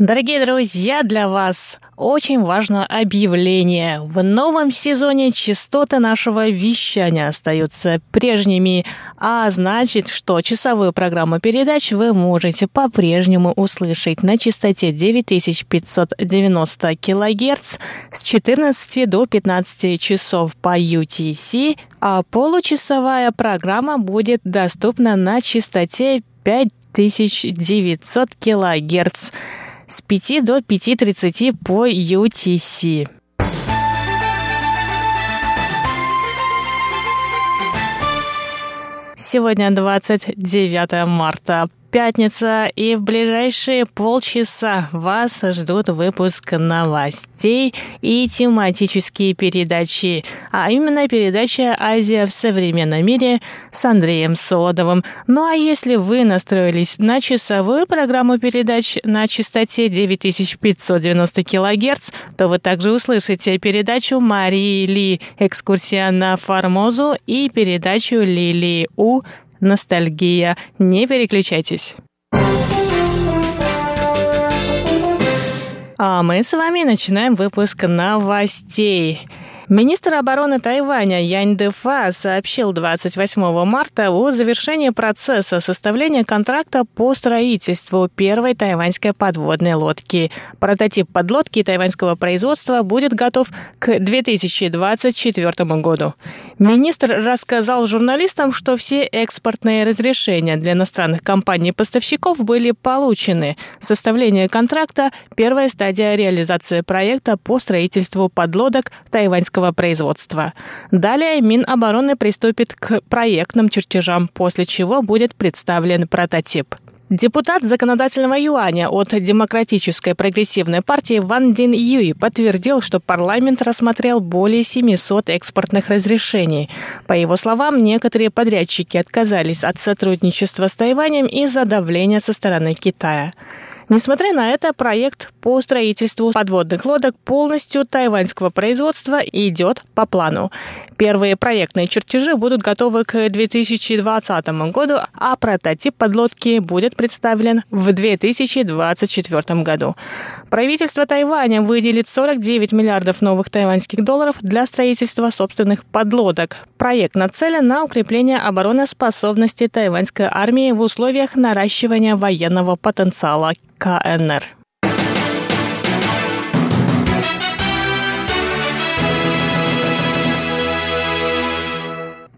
Дорогие друзья, для вас очень важное объявление. В новом сезоне частоты нашего вещания остаются прежними, а значит, что часовую программу передач вы можете по-прежнему услышать на частоте 9590 кГц с 14 до 15 часов по UTC, а получасовая программа будет доступна на частоте 5900 кГц с 5 до 5.30 по UTC. Сегодня 29 марта пятница, и в ближайшие полчаса вас ждут выпуск новостей и тематические передачи, а именно передача «Азия в современном мире» с Андреем Солодовым. Ну а если вы настроились на часовую программу передач на частоте 9590 кГц, то вы также услышите передачу Марии Ли «Экскурсия на Формозу» и передачу Лили У ностальгия. Не переключайтесь. А мы с вами начинаем выпуск новостей. Министр обороны Тайваня Янь Дефа сообщил 28 марта о завершении процесса составления контракта по строительству первой тайваньской подводной лодки. Прототип подлодки тайваньского производства будет готов к 2024 году. Министр рассказал журналистам, что все экспортные разрешения для иностранных компаний-поставщиков были получены. Составление контракта – первая стадия реализации проекта по строительству подлодок тайваньского российского производства. Далее Минобороны приступит к проектным чертежам, после чего будет представлен прототип. Депутат законодательного юаня от Демократической прогрессивной партии Ван Дин Юй подтвердил, что парламент рассмотрел более 700 экспортных разрешений. По его словам, некоторые подрядчики отказались от сотрудничества с Тайванем из-за давления со стороны Китая. Несмотря на это, проект по строительству подводных лодок полностью тайваньского производства идет по плану. Первые проектные чертежи будут готовы к 2020 году, а прототип подлодки будет представлен в 2024 году. Правительство Тайваня выделит 49 миллиардов новых тайваньских долларов для строительства собственных подлодок. Проект нацелен на укрепление обороноспособности тайваньской армии в условиях наращивания военного потенциала КНР.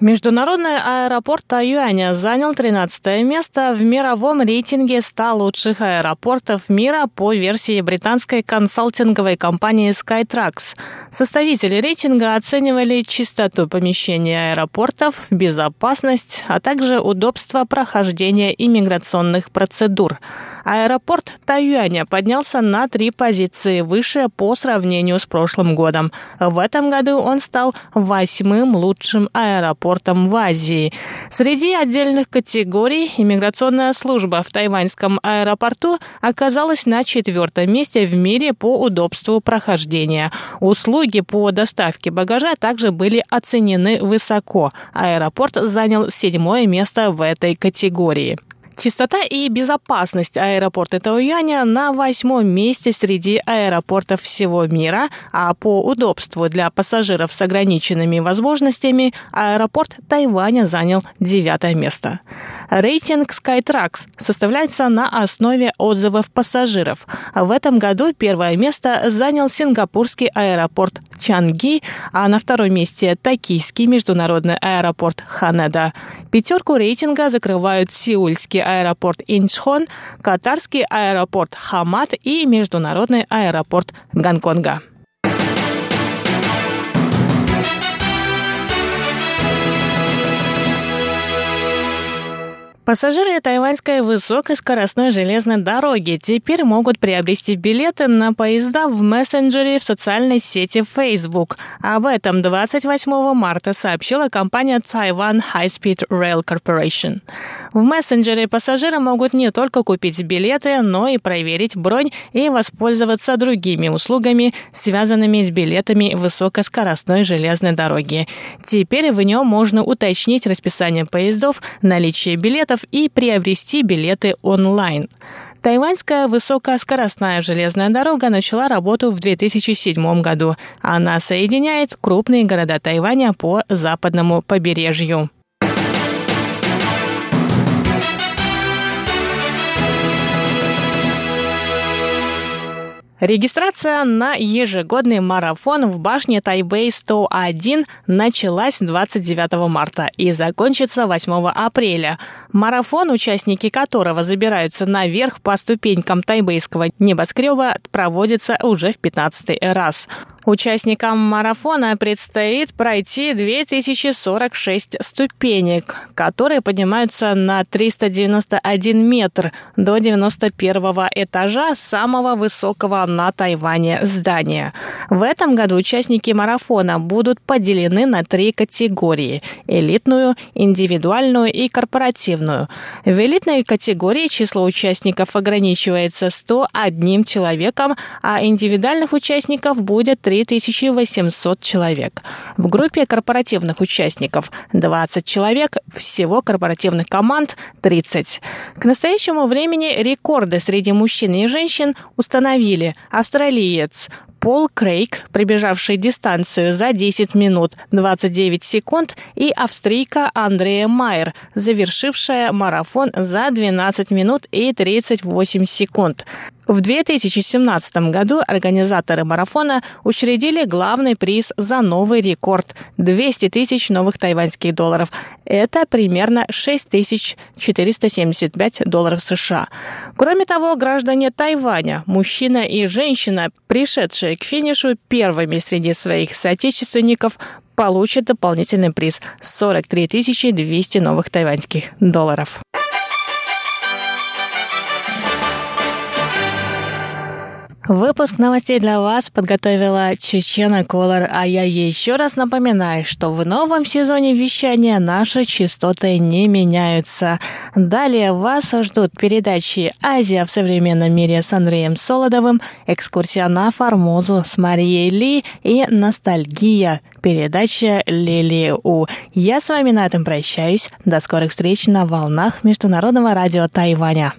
Международный аэропорт Тайюаня занял 13 место в мировом рейтинге 100 лучших аэропортов мира по версии британской консалтинговой компании Skytrax. Составители рейтинга оценивали чистоту помещения аэропортов, безопасность, а также удобство прохождения иммиграционных процедур. Аэропорт Тайюаня поднялся на три позиции выше по сравнению с прошлым годом. В этом году он стал восьмым лучшим аэропортом аэропортом в Азии. Среди отдельных категорий иммиграционная служба в тайваньском аэропорту оказалась на четвертом месте в мире по удобству прохождения. Услуги по доставке багажа также были оценены высоко. Аэропорт занял седьмое место в этой категории. Чистота и безопасность аэропорта Тауяня на восьмом месте среди аэропортов всего мира, а по удобству для пассажиров с ограниченными возможностями аэропорт Тайваня занял девятое место. Рейтинг Skytrax составляется на основе отзывов пассажиров. В этом году первое место занял сингапурский аэропорт Чанги, а на втором месте токийский международный аэропорт Ханеда. Пятерку рейтинга закрывают сеульский аэропорт Инчхон, катарский аэропорт Хамад и международный аэропорт Гонконга. Пассажиры тайваньской высокоскоростной железной дороги теперь могут приобрести билеты на поезда в мессенджере в социальной сети Facebook. Об этом 28 марта сообщила компания Taiwan High Speed Rail Corporation. В мессенджере пассажиры могут не только купить билеты, но и проверить бронь и воспользоваться другими услугами, связанными с билетами высокоскоростной железной дороги. Теперь в нем можно уточнить расписание поездов, наличие билетов билетов и приобрести билеты онлайн. Тайваньская высокоскоростная железная дорога начала работу в 2007 году. Она соединяет крупные города Тайваня по западному побережью. Регистрация на ежегодный марафон в башне Тайбэй 101 началась 29 марта и закончится 8 апреля. Марафон, участники которого забираются наверх по ступенькам тайбэйского небоскреба, проводится уже в 15 раз. Участникам марафона предстоит пройти 2046 ступенек, которые поднимаются на 391 метр до 91 этажа самого высокого на Тайване здания. В этом году участники марафона будут поделены на три категории – элитную, индивидуальную и корпоративную. В элитной категории число участников ограничивается 101 человеком, а индивидуальных участников будет 3800 человек. В группе корпоративных участников 20 человек, всего корпоративных команд 30. К настоящему времени рекорды среди мужчин и женщин установили австралиец Пол Крейг, пробежавший дистанцию за 10 минут 29 секунд, и австрийка Андрея Майер, завершившая марафон за 12 минут и 38 секунд. В 2017 году организаторы марафона учредили главный приз за новый рекорд – 200 тысяч новых тайваньских долларов. Это примерно 6475 долларов США. Кроме того, граждане Тайваня, мужчина и женщина, пришедшие к финишу первыми среди своих соотечественников, получат дополнительный приз – 43 200 новых тайваньских долларов. Выпуск новостей для вас подготовила Чечена Колор, а я еще раз напоминаю, что в новом сезоне вещания наши частоты не меняются. Далее вас ждут передачи «Азия в современном мире» с Андреем Солодовым, экскурсия на Формозу с Марией Ли и «Ностальгия» передача Лили У. Я с вами на этом прощаюсь. До скорых встреч на волнах Международного радио Тайваня.